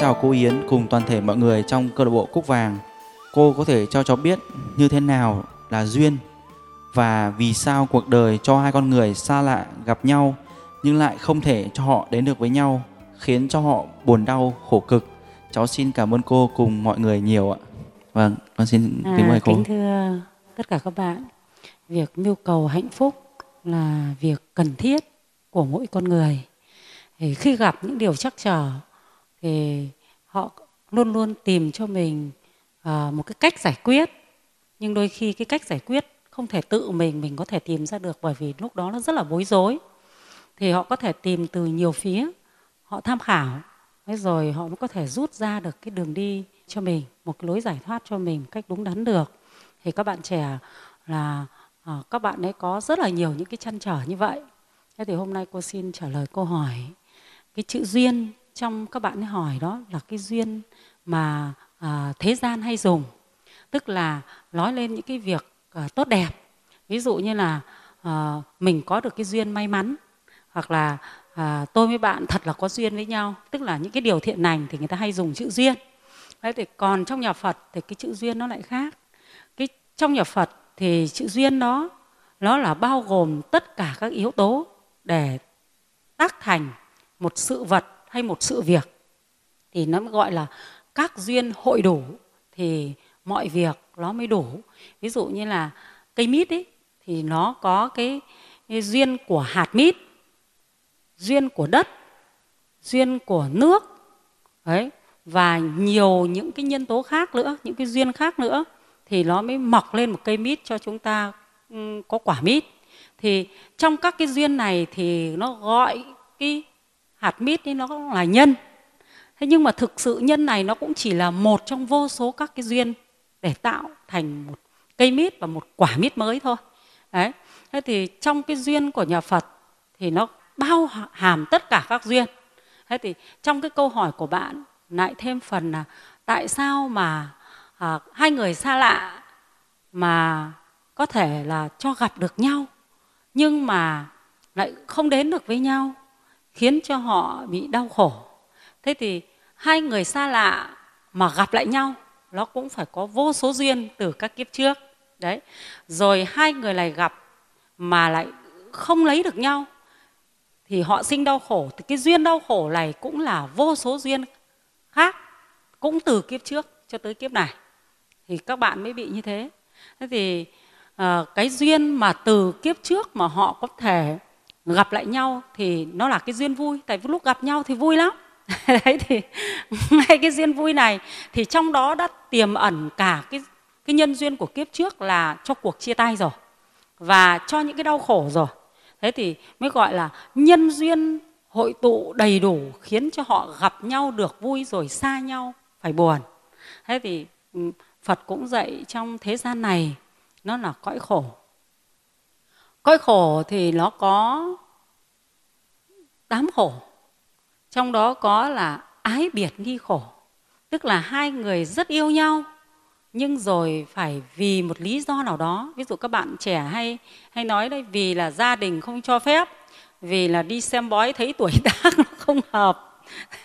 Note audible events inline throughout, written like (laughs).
Chào cô Yến cùng toàn thể mọi người trong câu lạc bộ Cúc Vàng. Cô có thể cho cháu biết như thế nào là duyên và vì sao cuộc đời cho hai con người xa lạ gặp nhau nhưng lại không thể cho họ đến được với nhau, khiến cho họ buồn đau, khổ cực. Cháu xin cảm ơn cô cùng mọi người nhiều ạ. Vâng, con xin kính À, mời cô. kính thưa tất cả các bạn, việc mưu cầu hạnh phúc là việc cần thiết của mỗi con người. Thì khi gặp những điều trắc trở thì họ luôn luôn tìm cho mình uh, một cái cách giải quyết. Nhưng đôi khi cái cách giải quyết không thể tự mình mình có thể tìm ra được bởi vì lúc đó nó rất là bối rối. Thì họ có thể tìm từ nhiều phía, họ tham khảo Thế rồi họ mới có thể rút ra được cái đường đi cho mình, một cái lối giải thoát cho mình cách đúng đắn được. Thì các bạn trẻ là à, các bạn ấy có rất là nhiều những cái chăn trở như vậy. Thế thì hôm nay cô xin trả lời câu hỏi. Cái chữ duyên trong các bạn ấy hỏi đó là cái duyên mà à, thế gian hay dùng. Tức là nói lên những cái việc à, tốt đẹp. Ví dụ như là à, mình có được cái duyên may mắn hoặc là à, tôi với bạn thật là có duyên với nhau tức là những cái điều thiện lành thì người ta hay dùng chữ duyên Đấy, thì còn trong nhà Phật thì cái chữ duyên nó lại khác cái trong nhà Phật thì chữ duyên đó nó là bao gồm tất cả các yếu tố để tác thành một sự vật hay một sự việc thì nó mới gọi là các duyên hội đủ thì mọi việc nó mới đủ. Ví dụ như là cây mít ấy thì nó có cái, cái duyên của hạt mít duyên của đất duyên của nước đấy và nhiều những cái nhân tố khác nữa những cái duyên khác nữa thì nó mới mọc lên một cây mít cho chúng ta có quả mít. Thì trong các cái duyên này thì nó gọi cái hạt mít ấy nó là nhân. Thế nhưng mà thực sự nhân này nó cũng chỉ là một trong vô số các cái duyên để tạo thành một cây mít và một quả mít mới thôi. Đấy. Thế thì trong cái duyên của nhà phật thì nó bao hàm tất cả các duyên. Thế thì trong cái câu hỏi của bạn lại thêm phần là tại sao mà à, hai người xa lạ mà có thể là cho gặp được nhau nhưng mà lại không đến được với nhau? Khiến cho họ bị đau khổ. Thế thì hai người xa lạ mà gặp lại nhau nó cũng phải có vô số duyên từ các kiếp trước. Đấy rồi hai người này gặp mà lại không lấy được nhau thì họ sinh đau khổ. Thì cái duyên đau khổ này cũng là vô số duyên khác cũng từ kiếp trước cho tới kiếp này. Thì các bạn mới bị như thế. Thế thì uh, cái duyên mà từ kiếp trước mà họ có thể gặp lại nhau thì nó là cái duyên vui. Tại vì lúc gặp nhau thì vui lắm. (laughs) Đấy, thì (laughs) ngay cái duyên vui này thì trong đó đã tiềm ẩn cả cái cái nhân duyên của kiếp trước là cho cuộc chia tay rồi và cho những cái đau khổ rồi. Thế thì mới gọi là nhân duyên hội tụ đầy đủ khiến cho họ gặp nhau được vui rồi xa nhau phải buồn. Thế thì ừ, phật cũng dạy trong thế gian này, nó là cõi khổ cõi khổ thì nó có tám khổ. Trong đó có là ái biệt nghi khổ. Tức là hai người rất yêu nhau, nhưng rồi phải vì một lý do nào đó. Ví dụ các bạn trẻ hay hay nói đây vì là gia đình không cho phép, vì là đi xem bói thấy tuổi (laughs) tác nó không hợp. (laughs)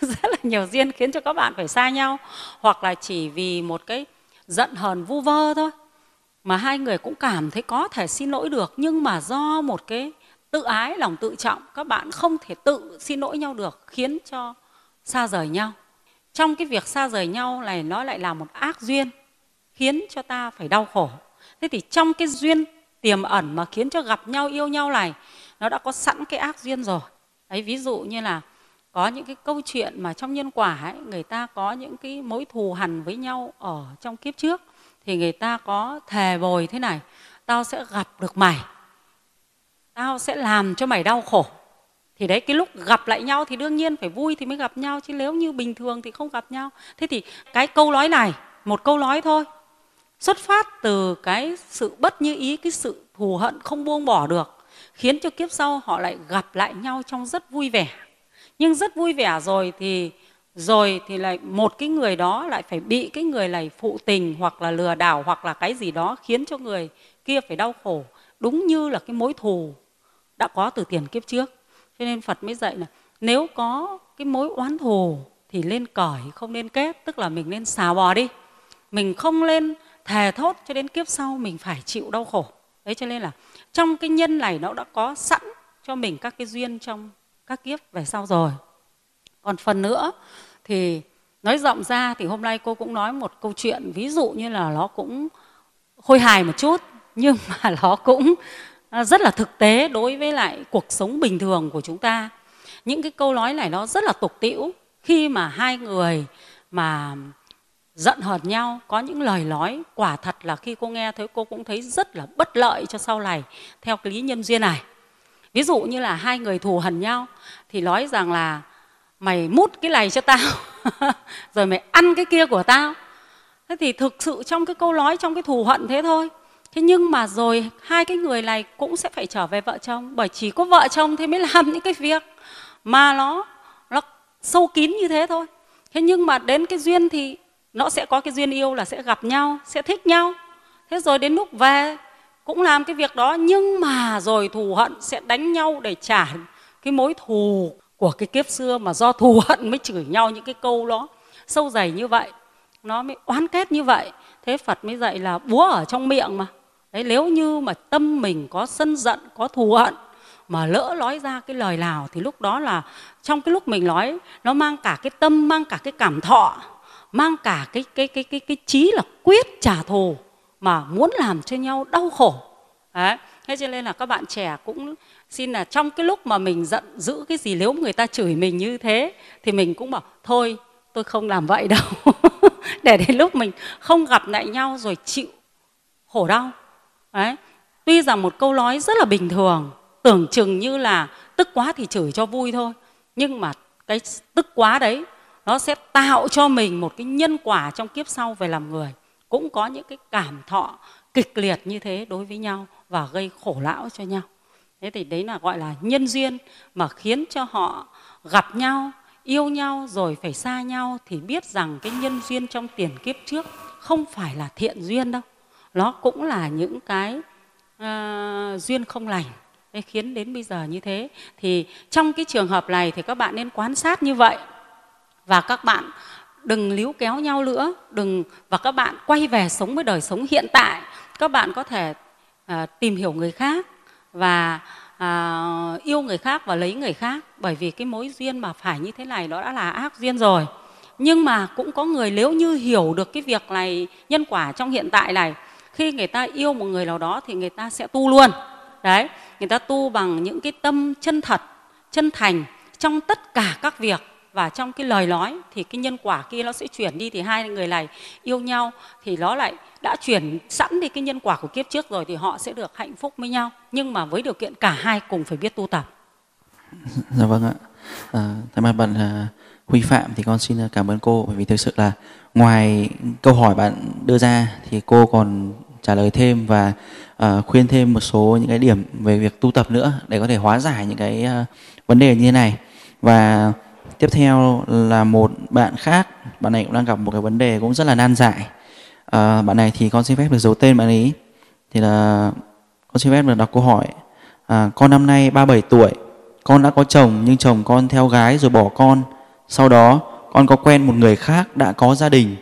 Rất là nhiều duyên khiến cho các bạn phải xa nhau. Hoặc là chỉ vì một cái giận hờn vu vơ thôi mà hai người cũng cảm thấy có thể xin lỗi được nhưng mà do một cái tự ái lòng tự trọng các bạn không thể tự xin lỗi nhau được khiến cho xa rời nhau. Trong cái việc xa rời nhau này nó lại là một ác duyên khiến cho ta phải đau khổ. Thế thì trong cái duyên tiềm ẩn mà khiến cho gặp nhau yêu nhau này nó đã có sẵn cái ác duyên rồi. Đấy ví dụ như là có những cái câu chuyện mà trong nhân quả ấy, người ta có những cái mối thù hằn với nhau ở trong kiếp trước thì người ta có thề bồi thế này, tao sẽ gặp được mày. Tao sẽ làm cho mày đau khổ. Thì đấy, cái lúc gặp lại nhau thì đương nhiên phải vui thì mới gặp nhau, chứ nếu như bình thường thì không gặp nhau. Thế thì cái câu nói này, một câu nói thôi, xuất phát từ cái sự bất như ý, cái sự thù hận không buông bỏ được, khiến cho kiếp sau họ lại gặp lại nhau trong rất vui vẻ. Nhưng rất vui vẻ rồi thì rồi thì lại một cái người đó lại phải bị cái người này phụ tình hoặc là lừa đảo hoặc là cái gì đó khiến cho người kia phải đau khổ. Đúng như là cái mối thù đã có từ tiền kiếp trước. Cho nên phật mới dạy là nếu có cái mối oán thù thì lên cởi, không nên kết, tức là mình nên xào bò đi. Mình không lên thề thốt cho đến kiếp sau mình phải chịu đau khổ. Đấy, cho nên là trong cái nhân này nó đã có sẵn cho mình các cái duyên trong các kiếp về sau rồi còn phần nữa thì nói rộng ra thì hôm nay cô cũng nói một câu chuyện, ví dụ như là nó cũng khôi hài một chút, nhưng mà (laughs) nó cũng à, rất là thực tế đối với lại cuộc sống bình thường của chúng ta. Những cái câu nói này nó rất là tục tĩu. Khi mà hai người mà giận hờn nhau, có những lời nói, quả thật là khi cô nghe thấy, cô cũng thấy rất là bất lợi cho sau này, theo cái lý nhân duyên này. Ví dụ như là hai người thù hằn nhau, thì nói rằng là mày mút cái này cho tao. (laughs) Rồi mày ăn cái kia của tao. Thế thì thực sự trong cái câu nói, trong cái thù hận thế thôi. Thế nhưng mà rồi hai cái người này cũng sẽ phải trở về vợ chồng, bởi chỉ có vợ chồng thì mới (laughs) làm những cái việc mà nó nó sâu kín như thế thôi. Thế nhưng mà đến cái duyên thì nó sẽ có cái duyên yêu là sẽ gặp nhau, sẽ thích nhau. Thế rồi đến lúc về cũng làm cái việc đó, nhưng mà rồi thù hận sẽ đánh nhau để trả cái mối thù của cái kiếp xưa mà do thù (laughs) hận mới chửi nhau những cái câu đó, sâu dày như vậy, nó mới oán kết như vậy. Thế phật mới dạy là búa ở trong miệng mà. Đấy, nếu như mà tâm mình có sân giận, có thù hận, mà lỡ nói ra cái lời nào thì lúc đó là trong cái lúc mình nói nó mang cả cái tâm, mang cả cái cảm thọ, mang cả cái cái cái cái cái trí là quyết trả thù mà muốn làm cho nhau đau khổ. Đấy, thế cho nên là các bạn trẻ cũng xin là trong cái lúc mà mình giận giữ cái gì, nếu người ta chửi mình như thế, thì mình cũng bảo, thôi, tôi không làm vậy đâu. (laughs) Để đến lúc mình không gặp lại nhau rồi chịu khổ đau. Đấy. Tuy rằng một câu nói rất là bình thường, tưởng chừng như là tức quá thì chửi cho vui thôi, nhưng mà cái tức quá đấy, nó sẽ tạo cho mình một cái nhân quả trong kiếp sau về làm người. Cũng có những cái cảm thọ kịch liệt như thế đối với nhau và gây khổ lão cho nhau thế thì đấy là gọi là nhân duyên mà khiến cho họ gặp nhau yêu nhau rồi phải xa nhau thì biết rằng cái nhân duyên trong tiền kiếp trước không phải là thiện duyên đâu. Nó cũng là những cái uh, duyên không lành. Thế khiến đến bây giờ như thế. Thì trong cái trường hợp này thì các bạn nên quan sát như vậy. Và các bạn đừng líu kéo nhau nữa đừng và các bạn quay về sống với đời sống hiện tại. Các bạn có thể uh, tìm hiểu người khác và à, yêu người khác và lấy người khác. Bởi vì cái mối duyên mà phải như thế này nó đã là ác duyên rồi. Nhưng mà cũng có người nếu như hiểu được cái việc này nhân quả trong hiện tại này khi người ta yêu một người nào đó thì người ta sẽ tu luôn. Đấy người ta tu bằng những cái tâm chân thật chân thành trong tất cả các việc và trong cái lời nói thì cái nhân quả kia nó sẽ chuyển đi thì hai người này yêu nhau thì nó lại đã chuyển sẵn đi cái nhân quả của kiếp trước rồi thì họ sẽ được hạnh phúc với nhau. Nhưng mà với điều kiện cả hai cùng phải biết tu tập. Dạ vâng ạ. À, thay mặt bạn à, huy phạm thì con xin à, cảm ơn cô bởi vì thực sự là ngoài câu hỏi bạn đưa ra thì cô còn trả lời thêm và uh, khuyên thêm một số những cái điểm về việc tu tập nữa để có thể hóa giải những cái uh, vấn đề như thế này. Và tiếp theo là một bạn khác. Bạn này cũng đang gặp một cái vấn đề cũng rất là nan giải. À, bạn này thì con xin phép được giấu tên bạn ấy. Thì là con xin phép được đọc câu hỏi. À, con năm nay 37 tuổi. Con đã có chồng nhưng chồng con theo gái rồi bỏ con. Sau đó con có quen một người khác đã có gia đình.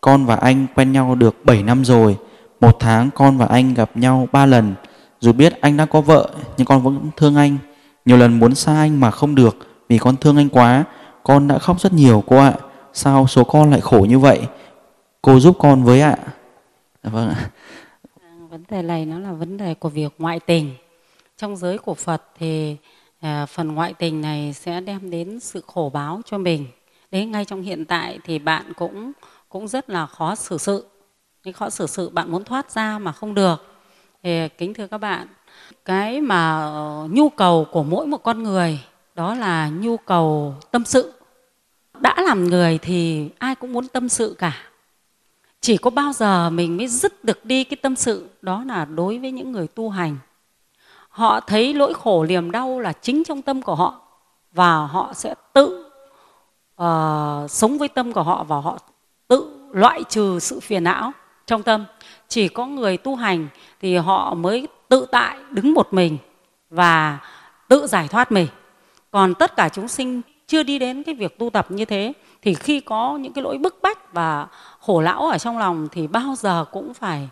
Con và anh quen nhau được 7 năm rồi. Một tháng con và anh gặp nhau ba lần. Dù biết anh đã có vợ nhưng con vẫn thương anh. Nhiều lần muốn xa anh mà không được vì con thương anh quá con đã khóc rất nhiều cô ạ. Sao số con lại khổ như vậy? Cô giúp con với ạ. Dạ vâng ạ. Vâng, vấn đề này nó là vấn đề của việc ngoại tình. Trong giới của phật thì à, phần ngoại tình này sẽ đem đến sự khổ báo cho mình. Đấy ngay trong hiện tại thì bạn cũng cũng rất là khó xử sự. Cái khó xử sự bạn muốn thoát ra mà không được. Thì kính thưa các bạn cái mà nhu cầu của mỗi một con người đó là nhu cầu tâm sự. Đã làm người thì ai cũng muốn tâm sự cả. Chỉ có bao giờ mình mới dứt được đi cái tâm sự đó là đối với những người tu hành. Họ thấy lỗi khổ niềm đau là chính trong tâm của họ và họ sẽ tự uh, sống với tâm của họ và họ tự loại trừ sự phiền não trong tâm. Chỉ có người tu hành thì họ mới tự tại đứng một mình và tự giải thoát mình còn tất cả chúng sinh chưa đi đến cái việc tu tập như thế, thì khi có những cái lỗi bức bách và khổ lão ở trong lòng thì bao giờ cũng phải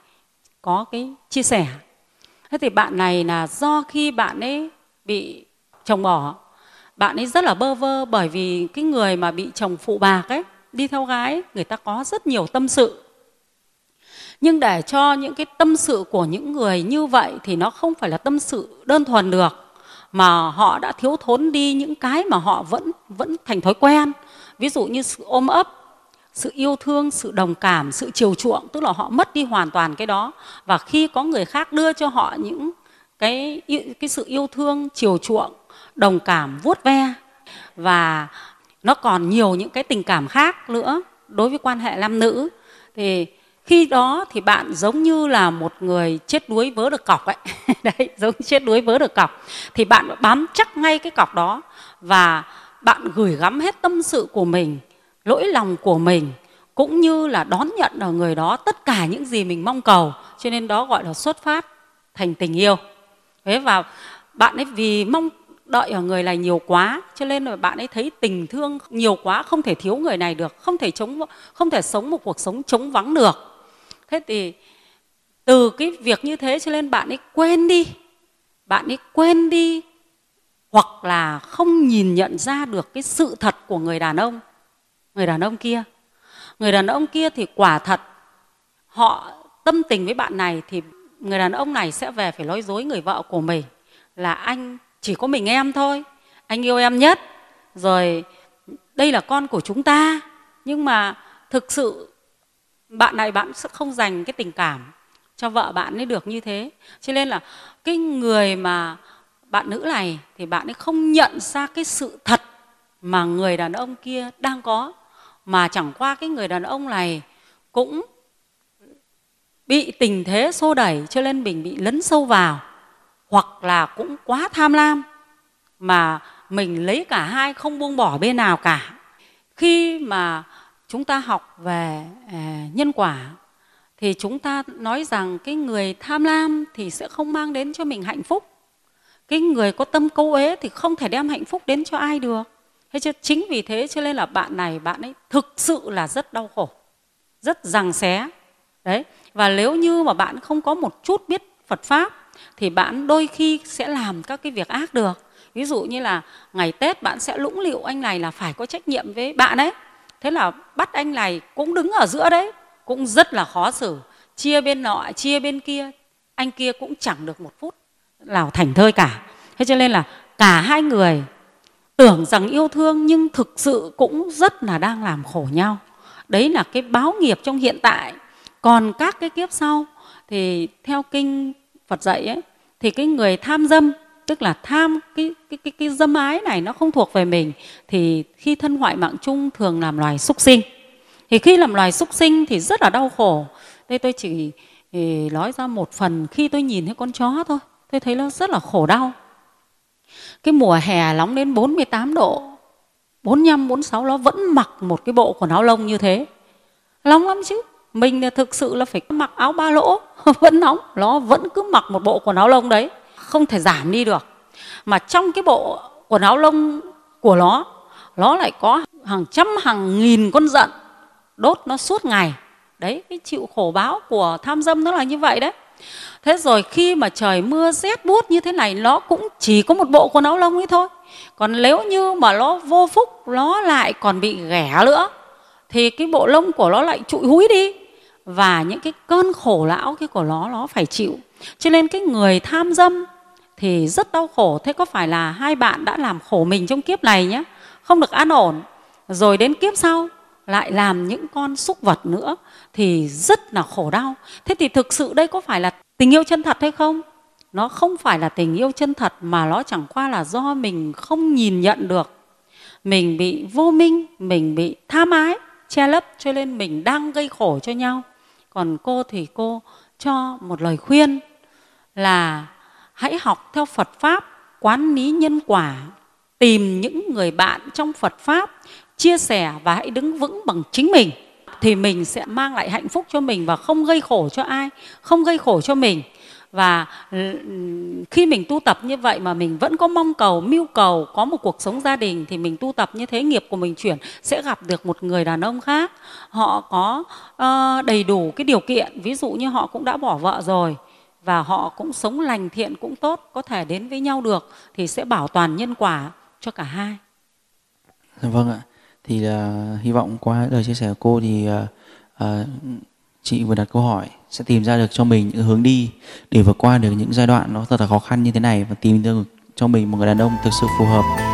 có cái chia sẻ. Thế thì bạn này là do khi bạn ấy bị chồng bỏ, bạn ấy rất là bơ vơ bởi vì cái người mà bị chồng phụ bạc ấy, đi theo gái người ta có rất nhiều tâm sự. Nhưng để cho những cái tâm sự của những người như vậy thì nó không phải là tâm sự đơn thuần được mà họ đã thiếu thốn đi những cái mà họ vẫn vẫn thành thói quen. Ví dụ như sự ôm ấp, sự yêu thương, sự đồng cảm, sự chiều chuộng, tức là họ mất đi hoàn toàn cái đó. Và khi có người khác đưa cho họ những cái cái sự yêu thương, chiều chuộng, đồng cảm, vuốt ve. Và nó còn nhiều những cái tình cảm khác nữa. Đối với quan hệ nam nữ, thì khi đó thì bạn giống như là một người chết đuối vớ được cọc ấy. (laughs) Đấy, giống chết đuối vớ được cọc. Thì bạn bám chắc ngay cái cọc đó và bạn gửi gắm hết tâm sự của mình, lỗi lòng của mình, cũng như là đón nhận ở người đó tất cả những gì mình mong cầu. Cho nên đó gọi là xuất phát thành tình yêu. Thế và bạn ấy vì mong đợi ở người này nhiều quá, cho nên là bạn ấy thấy tình thương nhiều quá không thể thiếu người này được, không thể chống, không thể sống một cuộc sống chống vắng được thế thì từ cái việc như thế cho nên bạn ấy quên đi. Bạn ấy quên đi hoặc là không nhìn nhận ra được cái sự thật của người đàn ông. Người đàn ông kia. Người đàn ông kia thì quả thật họ tâm tình với bạn này thì người đàn ông này sẽ về phải nói dối người vợ của mình là anh chỉ có mình em thôi, anh yêu em nhất, rồi đây là con của chúng ta. Nhưng mà thực sự bạn này bạn sẽ không dành cái tình cảm cho vợ bạn ấy được như thế. Cho nên là cái người mà bạn nữ này thì bạn ấy không nhận ra cái sự thật mà người đàn ông kia đang có, mà chẳng qua cái người đàn ông này cũng bị tình thế xô đẩy cho nên mình bị lấn sâu vào, hoặc là cũng quá tham lam mà mình lấy cả hai không buông bỏ bên nào cả. Khi mà chúng ta học về à, nhân quả thì chúng ta nói rằng cái người tham lam thì sẽ không mang đến cho mình hạnh phúc. Cái người có tâm câu ế thì không thể đem hạnh phúc đến cho ai được. Thế chứ chính vì thế cho nên là bạn này bạn ấy thực sự là rất đau khổ rất rằng xé. Đấy và nếu như mà bạn không có một chút biết phật pháp thì bạn đôi khi sẽ làm các cái việc ác được. Ví dụ như là ngày tết bạn sẽ lũng lịu anh này là phải có trách nhiệm với bạn ấy thế là bắt anh này cũng đứng ở giữa đấy, cũng rất là khó xử. Chia bên nọ, chia bên kia, anh kia cũng chẳng được một phút, nào thành thơi cả. Thế cho nên là cả hai người tưởng rằng yêu thương nhưng thực sự cũng rất là đang làm khổ nhau. Đấy là cái báo nghiệp trong hiện tại. Còn các cái kiếp sau thì theo kinh phật dạy ấy, thì cái người tham dâm tức là tham cái cái cái cái dâm ái này nó không thuộc về mình thì khi thân hoại mạng chung thường làm loài súc sinh. Thì khi làm loài súc sinh thì rất là đau khổ. Đây tôi chỉ ừ, nói ra một phần khi tôi nhìn thấy con chó thôi tôi thấy nó rất là khổ đau. Cái mùa hè nóng đến 48 độ 45, 46 nó vẫn mặc một cái bộ quần áo lông như thế. Nóng lắm chứ. Mình thực sự là phải mặc áo ba lỗ (laughs) vẫn nóng. Nó vẫn cứ mặc một bộ quần áo lông đấy không thể giảm đi được. Mà trong cái bộ quần áo lông của nó nó lại có hàng trăm, hàng nghìn con giận. Đốt nó suốt ngày. Đấy, cái chịu khổ báo của tham dâm nó là như vậy đấy. Thế rồi khi mà trời mưa rét buốt như thế này, nó cũng chỉ có một bộ quần áo lông ấy thôi. Còn nếu như mà nó vô phúc, nó lại còn bị ghẻ nữa, thì cái bộ lông của nó lại trụi húi đi. Và những cái cơn khổ lão cái của nó nó phải chịu. Cho nên cái người tham dâm thì rất đau khổ. Thế có phải là hai bạn đã làm khổ mình trong kiếp này nhé không được an ổn. Rồi đến kiếp sau, lại làm những con súc vật nữa, thì rất là khổ đau. Thế thì thực sự đây có phải là tình yêu chân thật hay không? Nó không phải là tình yêu chân thật mà nó chẳng qua là do mình không nhìn nhận được. Mình bị vô minh, mình bị tham ái che lấp cho nên mình đang gây khổ cho nhau. Còn cô thì cô cho một lời khuyên là hãy học theo phật pháp quán lý nhân quả tìm những người bạn trong phật pháp chia sẻ và hãy đứng vững bằng chính mình. Thì mình sẽ mang lại hạnh phúc cho mình và không gây khổ cho ai không gây khổ cho mình. Và ừ, khi mình tu tập như vậy mà mình vẫn có mong cầu mưu cầu có một cuộc sống gia đình thì mình tu tập như thế nghiệp của mình chuyển sẽ gặp được một người đàn ông khác. Họ có uh, đầy đủ cái điều kiện. Ví dụ như họ cũng đã bỏ vợ rồi và họ cũng sống lành thiện cũng tốt có thể đến với nhau được thì sẽ bảo toàn nhân quả cho cả hai dạ Vâng ạ. Thì uh, hy vọng qua lời chia sẻ của cô thì uh, uh, chị vừa đặt câu hỏi sẽ tìm ra được cho mình những hướng đi để vượt qua được những giai đoạn nó thật là khó khăn như thế này và tìm được cho mình một người đàn ông thực sự phù hợp